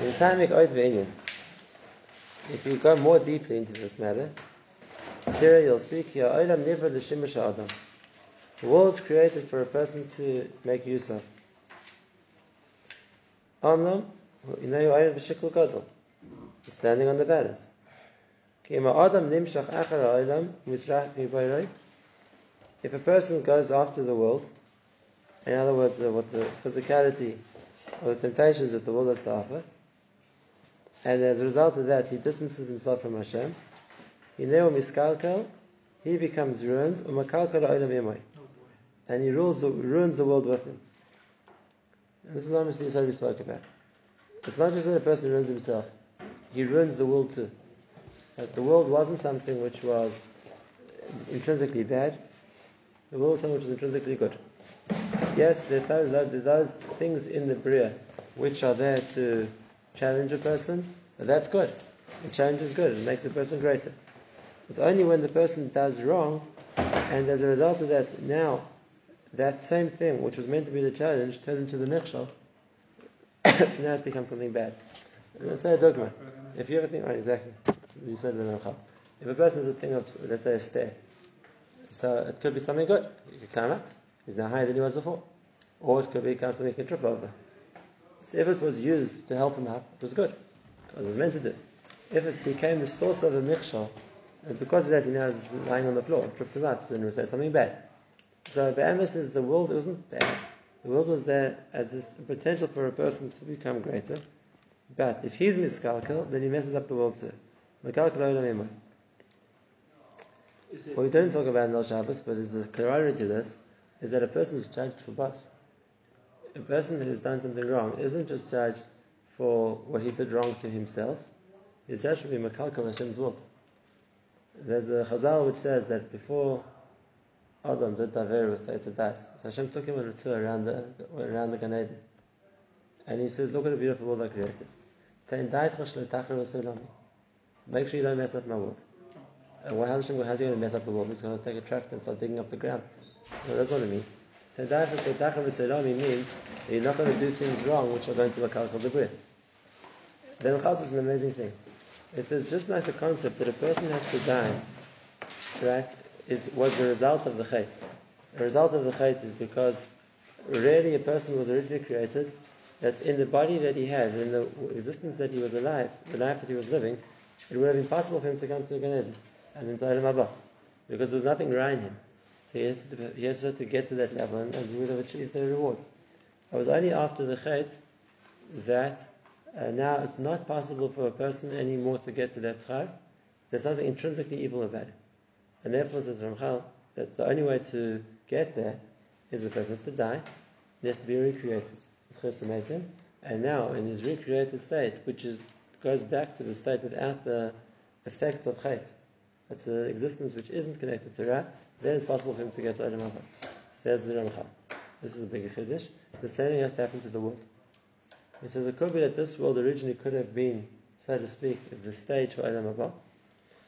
In time if you go more deeply into this matter, Tira, you'll see adam. The world is created for a person to make use of. Amnam, you know you are b'shikl gadol. It's standing on the balance. Adam. If a person goes after the world, in other words, uh, what the physicality or the temptations that the world has to offer, and as a result of that, he distances himself from Hashem. He miskalkal, he becomes ruined, and he rules, ruins the world with him. And this is obviously what we spoke about. It's not just that a person ruins himself, he ruins the world too. That the world wasn't something which was intrinsically bad, the world was something which was intrinsically good. Yes, there are those, those things in the Bria which are there to challenge a person, that's good. A challenge is good. It makes the person greater. It's only when the person does wrong, and as a result of that, now that same thing, which was meant to be the challenge, turned into the nichshal, so now it becomes something bad. Let's say a dogma. If you ever think, right, exactly, you said the nichshal. If a person has a thing of, let's say, a stair, so it could be something good. You could climb up. He's now higher than he was before. Or it could be something you can trip over. So if it was used to help him up, it was good, as it was meant to do. If it became the source of a mikshal, and because of that he now is lying on the floor, tripped him up, so it said something bad. So Be'emes is the world wasn't bad. The world was there as this potential for a person to become greater. But if he's miskalkal, then he messes up the world too. What we don't talk about in Al Shabbos, but is a corollary to this, is that a person is judged for both a person who's done something wrong isn't just judged for what he did wrong to himself, he's judged to be Makalkal Hashem's world. There's a Chazal which says that before Adam did Daver with Teitzah Das, Hashem took him on a tour around the, around the Gan Eden. And he says, Look at the beautiful world I created. Make sure you don't mess up my world. And why, how's Hashem, how's going to mess up the world? He's going to take a tractor and start digging up the ground. No, that's what it means. Tadacha Tadacha V'Selami means that you're not going to do things wrong which are going to Makal the Brit. Then Chaz is an amazing thing. It says just like the concept that a person has to die, right, is was the result of the chait. The result of the chait is because really a person was originally created that in the body that he had, in the existence that he was alive, the life that he was living, it would have been possible for him to come to Gan Eden and into Olam because there was nothing wrong in him. So he has to, he has to get to that level and, and he would have achieved the reward. It was only after the chait that uh, now it's not possible for a person anymore to get to that schar. There's something intrinsically evil about it. And therefore, says Ramchal, that the only way to get there is the person has to die, he has to be recreated. And now, in his recreated state, which is goes back to the state without the effect of chait, that's an existence which isn't connected to Ra, then it's possible for him to get to Haba. Says the Ramchal. This is a big chiddush. The same thing has to happen to the world. He says it could be that this world originally could have been, so to speak, the stage for Olam Haba.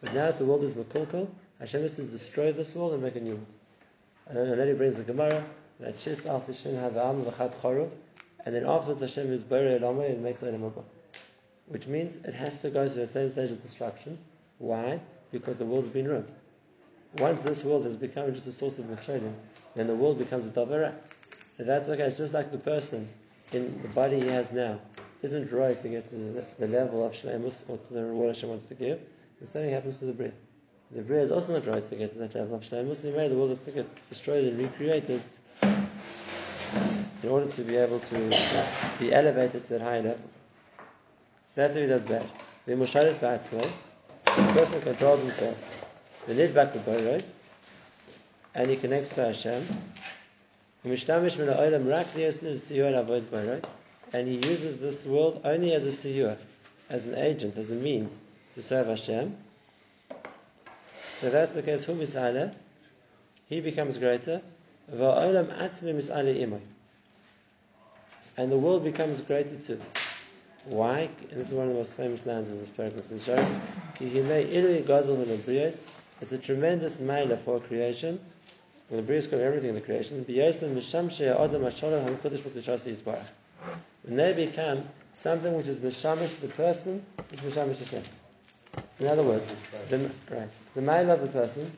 But now that the world is Makulkul, Hashem has to destroy this world and make a new world. And then he brings the Gemara that Shitz Al Fishin Hava'am V'chad Choruv, and then afterwards Hashem is Bari Elamah and makes Olam Haba. Which means it has to go through the same stage of destruction. Why? because the world's been ruined. Once this world has become just a source of macholim, then the world becomes a davara. And that's okay, it's just like the person in the body he has now isn't right to get to the, the level of shleimus or to the reward Hashem wants to give. The same happens to the bria. The bria is also not right to get to that level of shleimus. In the world has to get destroyed and recreated in order to be able to be elevated to that higher level. So that's if he does bad. The musharit ba'atzmai, the person controls himself. The nidbak right? and he connects to Hashem. And he uses this world only as a siyur, as an agent, as a means to serve Hashem. So that's the case. Who He becomes greater. And the world becomes greater too. Why? And this is one of the most famous lines in this paragraph in Shari. It's a tremendous mailer for creation. When the Brios cover everything in the creation. When they become something which is Mishamish the person is Mishamish Hashem. So in other words, the, right, the mile of a person,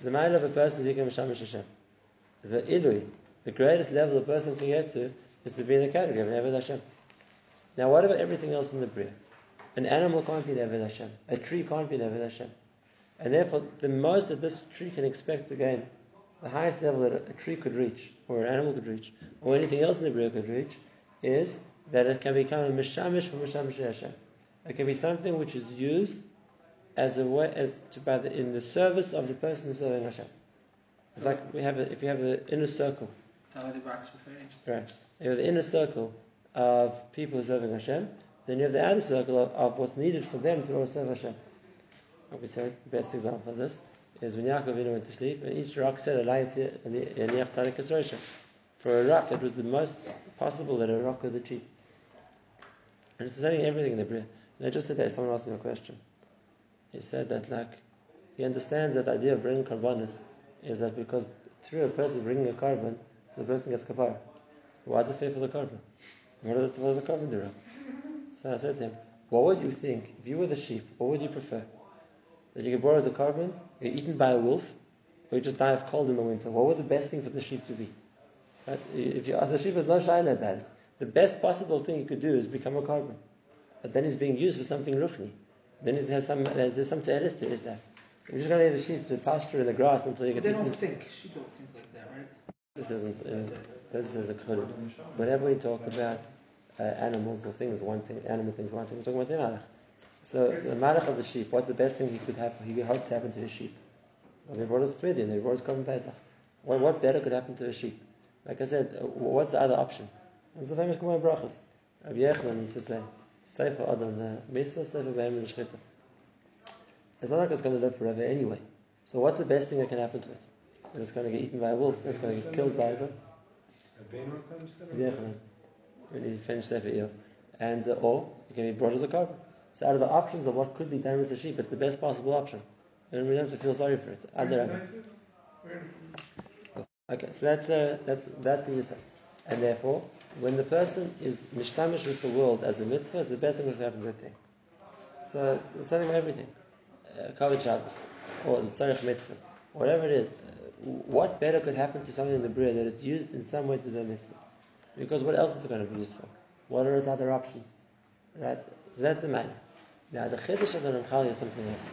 the mile of a person is Yikam Mishamish Hashem. The Ilui, the greatest level a person can get to, is to be in the category of Eved Hashem. Now, what about everything else in the Bria? An animal can't be an Hashem. A tree can't be an Hashem. And therefore, the most that this tree can expect to gain, the highest level that a tree could reach, or an animal could reach, or anything else in the Bria could reach, is that it can become a Mishamish for Mishamish Hashem. It can be something which is used as a way, as to, by the, in the service of the person who's serving Hashem. It's like we have a, if you have the inner circle. Right. You have the inner circle of people serving Hashem, then you have the outer circle of, of what's needed for them to also serve Hashem. Like we said, the best example of this is when Yaakov went to sleep and each rock said a line in the Kisration. For a rock, it was the most possible that a rock could achieve. And it's saying everything in the Bria. Now, just today, someone asked me a question. He said that, like, he understands that the idea of bringing karbanis is that because through a person bringing a korban, so the person gets kapara. Why is it fair for the korban? What does the, the korban do? So I said to him, what would you think, if you were the sheep, what would you prefer? That you get born as a korban, you're eaten by a wolf, or you just die of cold in the winter? What would the best thing for the sheep to be? Right? If you, the sheep is not shy about it, the best possible thing you could do is become a korban. But then it's being used for something ruchni. Then it has some, there's, some teres to his life. You're just going to leave the sheep to pasture in the grass until you get. They don't think. Sheep don't think like that, right? This isn't. Uh, this is a. Whenever we talk about uh, animals or things wanting, animal things one thing, we're talking about the malach. So the malach of the sheep. What's the best thing he could have? He could hope to happen to his sheep. Well, they brought us Pridin. They brought us Korban Pesach. What, what better could happen to a sheep? Like I said, uh, what's the other option? It's the famous Gemara Brachas. Rabbi Yochanan used to say, "Seifa Adam Mesa, Seifa Behem Shchita." It's not like it's going to live forever anyway. So what's the best thing that can happen to it? That it's going to get eaten by a wolf. It's going to get killed by a wolf. Yeah, when you finish Sefer Iyov. And, uh, or it can be brought as a korban. So out of the options of what could be done with the sheep, it's the best possible option. And we don't have to feel sorry for it. Okay, so that's the that's that's the yisah. And therefore, when the person is mishtamish with the world as a mitzvah, it's the best thing that can happen to the thing. So it's something with everything. Uh, Kavod Shabbos, or Tzarech Mitzvah, whatever it is, uh, what better could happen to something in the Bria that is used in some way to a mitzvah? Because what else is it going to be used for? What are its other options? Right? So that's the matter. Now, the Chiddush of the Ramchal is something else.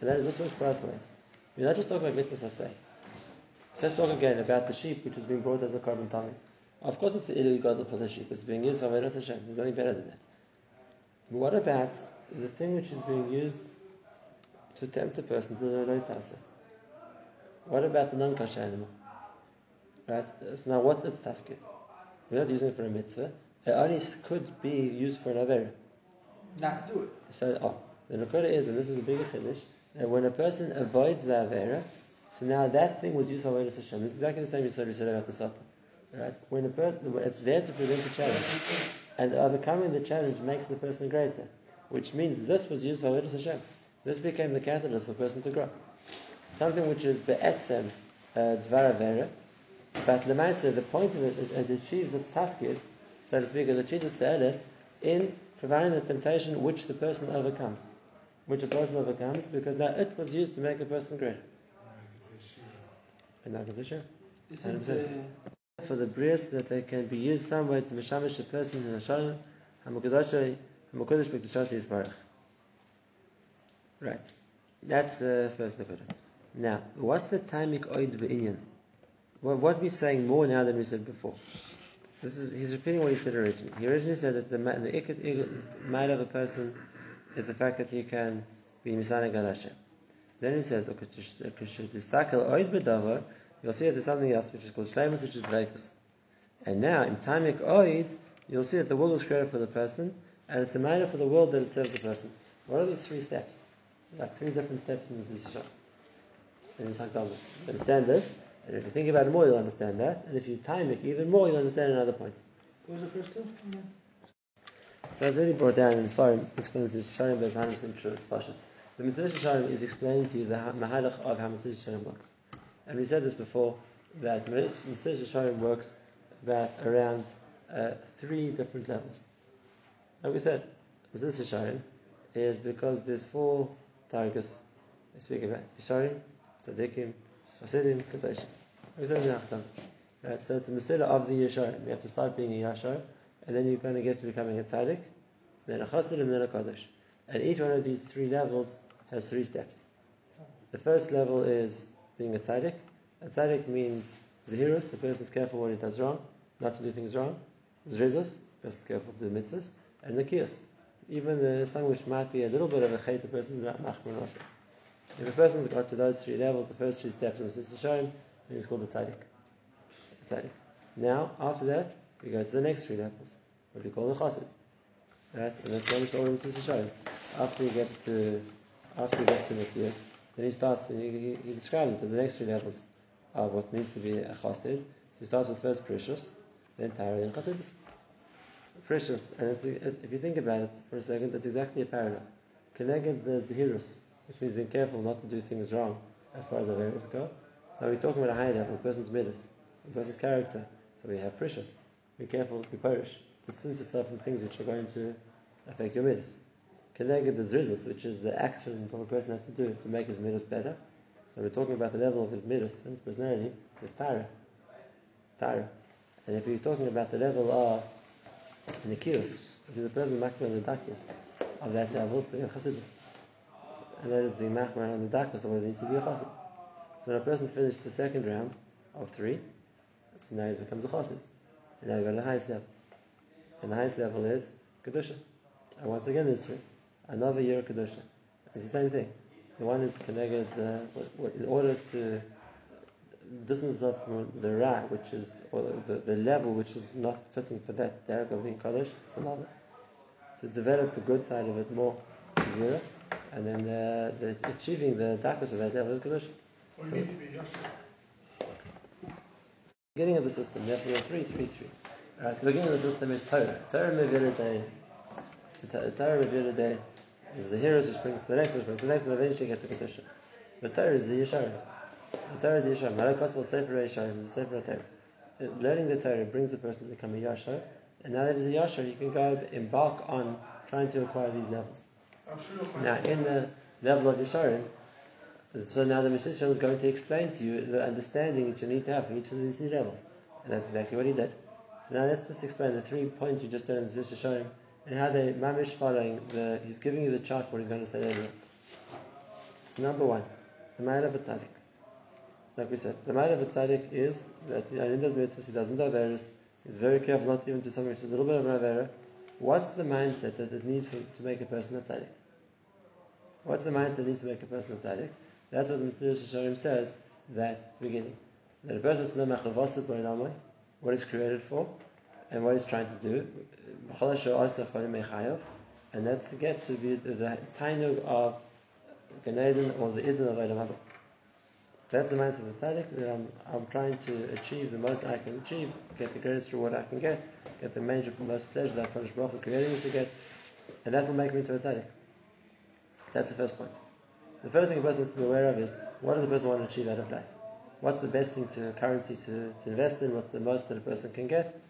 And that is this works both. We're not just talking about mitzvahs say. Let's talk again about the sheep which is being brought as a korban tummy. Of course, it's the ilu gadol for the sheep. It's being used for Avodah Hashem. There's nothing better than that. But what about the thing which is being used to tempt a person to do a tasa. What about the non-kosher animal? Right? So now what's its tafkid? We're not using it for a mitzvah. It only could be used for an avera. Not to do it. So, oh, the nakoda is, and this is a bigger chiddush, that when a person avoids the avera, so now that thing was used for avodas Hashem. This is exactly the same you said about the supper. Right? When a person, it's there to prevent a challenge, and overcoming the challenge makes the person greater, which means this was used for avodas Hashem. This became the catalyst for a person to grow. Something which is be'etzem uh, dvar avera, but lemaisa, the point of it, it, it achieves its tafkid, so to speak, it achieves its te'elis in providing the temptation which the person overcomes. Which a person overcomes because now it was used to make a person great. And that is uh, For the bris that they can be used some way to mishamish a person in a shalom, hamakodesh, hamakodesh b'kedusha yisbarach. Right. That's the first nekuda. Now, what's the timing oid be'inyan? Well, what we're saying more now than we said before. This is he's repeating what he said originally. He originally said that the the mind of a person is the fact that he can be misana gadashem. Then he says, okay, you'll see that there's something else which is called shleimus, which is dreifus. And now in timik oid, you'll see that the world is created for the person, and it's a matter for the world that it serves the person. What are these three steps? like three different steps in this Yisra. In. You understand this, and if you think about it more, you'll understand that, and if you time it even more, you'll understand another point. What was the first one? So it's really brought down in Svarim, explains this Sharim, but it's 100% true, it's Pashat. The Mesilas Yesharim is explaining to you the Mahalach of how Mesilas Yesharim works. And we said this before, that Mesilas Yesharim works about around uh, three different levels. Like we said, this Yisharim is because there's four targets we speak about. Yisharim, Tzadikim, Right, so it's the Mesilah of the Yisharim. You have to start being a Yashar, and then you're going to get to becoming a Tzadik, then a Chassid, and then a Kadosh. And each one of these three levels has three steps. The first level is being a Tzadik. A Tzadik means Zahirus, the person is careful what he does wrong, not to do things wrong. Zrizus, is careful to do mitzvahs. And Nikias, even the something which might be a little bit of a chait, the person is not also. If a person's got to those three levels, the first three steps of Mesilas Yesharim, then he's called a Tzadik. Tzadik. Now, after that, we go to the next three levels, what we call the Chassid. Right? And that's the Mishnah Mesilas Yesharim. After he gets to, after he gets to Nikias, then he starts, and he, he, describes it as the next three levels of what needs to be a Chassid. So he starts with first Perishus, then Tyra, then Chassidus. Perishus, and if you think about it for a second, that's exactly a parallel. Connected the Zahirus, which means being careful not to do things wrong as far as the Averis go. So now we're talking about a high level, a person's midas, a person's character. So we have perishus. Be careful, be perish. Distance yourself from things which are going to affect your midas. Connected the Zrizus, which is the actions of a person has to do to make his midas better. So we're talking about the level of his midas and his personality with Tyra. Tyra. And if you're talking about the level of Nikios, which is the the Dakias of that level, so you have Chassidus. And that is being Makbar and the Dakias of it needs to be a Chassid. So when a person's finished the second round of three, so now he becomes a Chassid. And now we go to the highest level. And the highest level is Kedusha. And once again, there's three. Another year of Kedusha. It's the same thing. The one is connected uh, in order to distance up from the ra, which is or the, the level which is not fitting for that derek of being kaddish. It's another. To develop the good side of it more, zero, and then uh, the achieving the darkness of that level kaddish. What So- need to be Yashar? Beginning of the system, therefore, three, three, three. Right, the beginning of the system is Torah. Torah Mevila Day. The Torah Mevila Day is the heroes which brings to the next one, brings to the next one, eventually gets to Kedusha. The Torah is the Yeshar. The Torah is the Yeshar. Malak Kotzvah Sefer Yeshar, the Sefer Torah. Uh, Learning the Torah brings the person to become a Yashar, and now that he's a Yashar, you can go embark on trying to acquire these levels. I'm sure you'll find Now, in the level of Yesharim, so now the Meshach is going to explain to you the understanding that you need to have for each of these three levels. And that's exactly what he did. So now let's just explain the three points you just said in the Yesharim and how they mamish following the, he's giving you the chart for what he's going to say later. Number one, the mind of a tzaddik. Like we said, the mind of a tzaddik is that he does mitzvahs, he doesn't do he's very careful not even to which a little bit of an avera. What's the mindset that it needs for, to make a person a tzaddik? What's the mindset that needs to make a person a tzaddik? That's what the Mesilas Yesharim says that beginning. That a person is no machavasid b'olamai, what he's created for, and what he's trying to do. And that's to get to be the, the of Gan or the Eden of Olam Haba. That's the mindset of the tzaddik, that I'm, I'm trying to achieve the most I can achieve, get the greatest reward I can get, get the major, most pleasure that HaKadosh Baruch Hu created me to get, and that will make me into a tzaddik. That's the first point. The first thing a person has to be aware of is what does a person want to achieve out of life? What's the best thing to currency to, to invest in? What's the most that a person can get?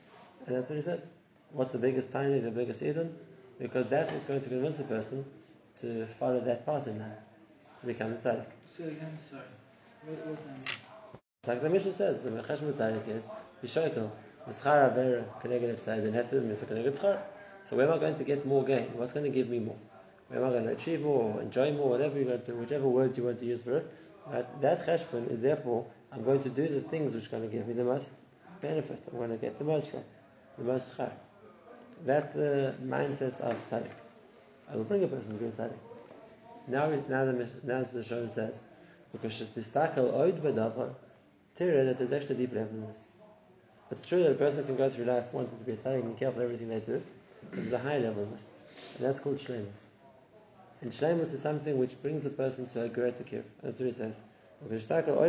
And that's what he says. What's the biggest tiny, the biggest Eden? Because that's what's going to convince a person to follow that path in life, to become a tzaddik. It again, sorry. Like the Mishnah says, the Cheshma Tzaddik is Bishokel, Mischar Avera, Keneged Efsad, and Hefsid Mitzvah Keneged Char. So where am I going to get more gain? What's going to give me more? Where am I going to achieve more, or enjoy more, whatever you want to, whichever word you want to use for it. Right? That Cheshbon is therefore, I'm going to do the things which are going to give me the most benefit. I'm going to get the most from, the most char. That's the mindset of Tzaddik. I will bring a person to be a. Now, now the now the says, because Shetistakel Oid Badavar, Tira, that there's actually a deeper level in this. It's true that a person can go through life wanting to be a tzaddik and careful everything they do, but there's a in this, and that's called shlemus. And shlemus is something which brings a person to a greater kiv. That's what he says. Until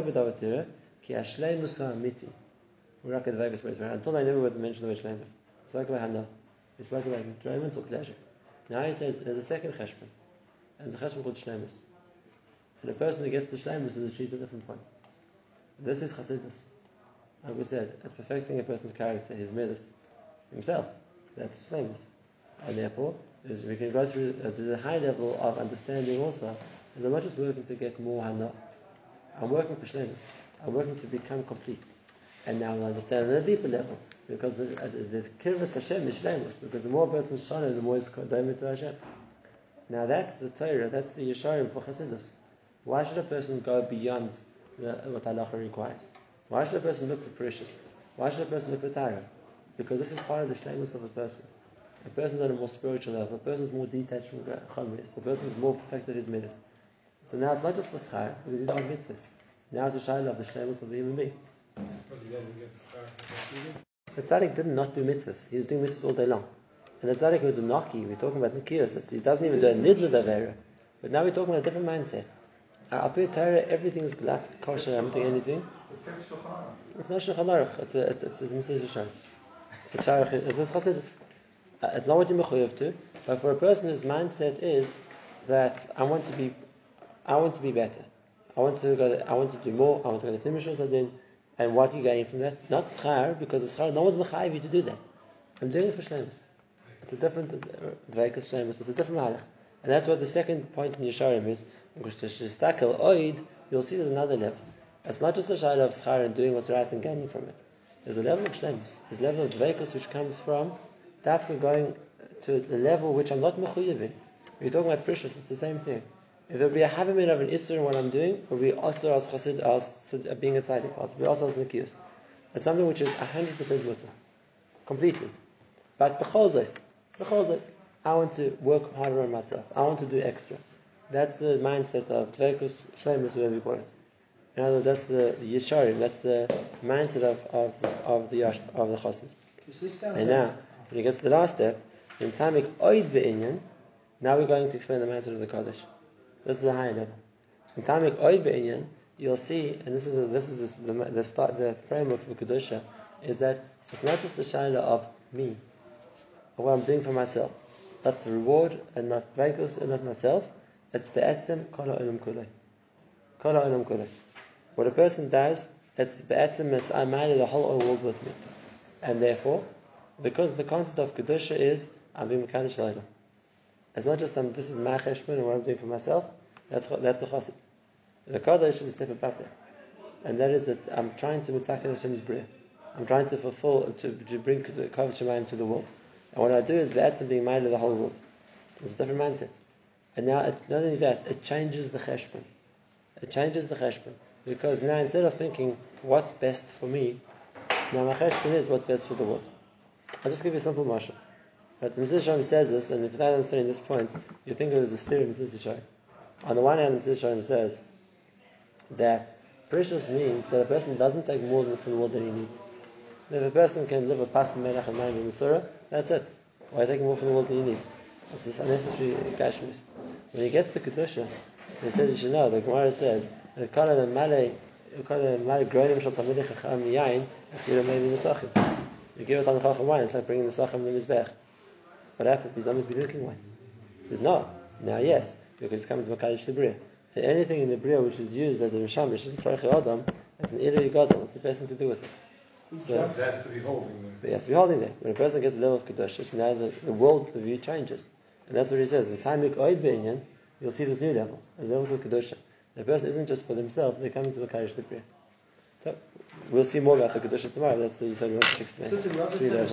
I never would mention the word shlemus. He spoke about hana. It's like about enjoyment or pleasure. Now he says there's a second cheshbon, and the cheshbon called shlemus. And the person who gets the shlemus is achieved a different point. This is chassidus. Like we said, it's perfecting a person's character, his midas, himself. That's shlemus. And therefore, we can go through uh, to the high level of understanding also. Is I'm not just working to get more hana. I'm working for shlemus. I'm working to become complete. And now I understand on a deeper level. Because the, uh, the, Hashem is shlemus. Because the more a person is shana, the more is kodayim to Hashem. Now that's the Torah, that's the Yesharim for Chassidus. Why should a person go beyond what halacha requires? Why should a person look for perishus? Why should a person look for Torah? Because this is part of the shlemus of a person. A person's on a more spiritual level. A person's more detached from chomris. A person's more perfected his mitzvahs. So now it's not just for schar, because he's on mitzvahs. Now it's a shaila of the shlemus of the human being. Because he doesn't get scarred for The tzaddik did not do mitzvahs. He was doing mitzvahs all day long. And the tzaddik was a naki. We're talking about nikios. He doesn't even do a nidna davera. But now we're talking about a different mindset. Al pi Torah, everything is black, kosher. I'm doing anything. It's not Shulchan Aruch. It's a, it's it's it's Mitzvah. It's Sharach. It's this Chassidus. Uh, It's not what you're mechuyev to, but for a person whose mindset is that I want to be, I want to be better. I want to go. I want to do more. I want to go to finish Sadin. And what are you gain from that? Not schar, because the schar, no one's mechayiv you to do that. I'm doing it for shlemus. It's a different dveikas shlemus. It's a different malach. And that's what the second point in Yesharim is. Oid, you'll see there's another level. It's not just a shayla of schar and doing what's right and gaining from it. There's a level of shlemus. There's a level of dveikus which comes from dafka going to the level which I'm not mechuyev in. We're talking about perishus, it's the same thing. If there be a havamid of an isser in what I'm doing, will be also as chassid, as being a tzaddik, will be also as nikius. It's something which is 100% mutter. Completely. But b'chol zos, I want to work harder on myself. I want to do extra. That's the mindset of dveikus, shlemus, whatever you call it. In other words, that's the, the yesharim, that's the mindset of, of, of the Yash- of the chassid. Because this sounds And now, when he gets to the last step, in tamik oid be'inyan, now we're going to explain the mindset of the Kaddish. This is the higher level. In tamik oid be'inyan, you'll see, and this is the, this is the, the, the start, the framework for kedusha, is that it's not just the shaila of me, of what I'm doing for myself, not the reward, and not vekus, and not myself. It's be'etzim kol ha'olam kulei. Kol ha'olam kulei. What a person does, it's be'etzim is I made the whole world with me, and therefore, the the concept of kedusha is I'm being mekadosh laila. It's not just um, this is my cheshbon and what I'm doing for myself. That's that's a chassid. The kaddish is a step above that, and that is that I'm trying to mitzaken Hashem's bria. I'm trying to fulfill to, to bring the kavod shemayim to the world. And what I do is be'etzim being minded of the whole world. It's a different mindset. And now, it, not only that, it changes the cheshbon. It changes the cheshbon because now instead of thinking what's best for me, now my cheshbon is what's best for the world. I'll just give you a simple marshal. But the Shalom says this, and if you're not understanding this point, you think it was a of Mesilas On the one hand, Mesilas Yesharim says that perishus means that a person doesn't take more from the world than he needs. If a person can live a pasim melech and mind Surah, that's it. Why take more from the world than he needs? It's this unnecessary gashmis. When he gets to kedusha, he says you should know. The Gemara says that kol male kol male groinim shel tamidei chacham yain is kira maybe nesachim. You give a tamid chacham wine, it's like bringing the sachem in the mizbech. What happened? He's not meant to be drinking wine. He said no. Now yes, because it's coming to Makadish the Bria. And anything in the Bria which is used as a Mishamish in Tzarech Adam, as an Ilay Gadol, it's the best thing to do with it. So, It has to be holding them. but he has to be holding there. When a person gets a level of Kedush, now the, the world the view changes. And that's what he says. In time Oid you'll see this new level, a level of Kedusha. The person isn't just for themselves, they're coming to Makadish the Bria. So, we'll see more about the Kedusha tomorrow. That's the Yisrael we want to explain. So to Rabbi Three levels.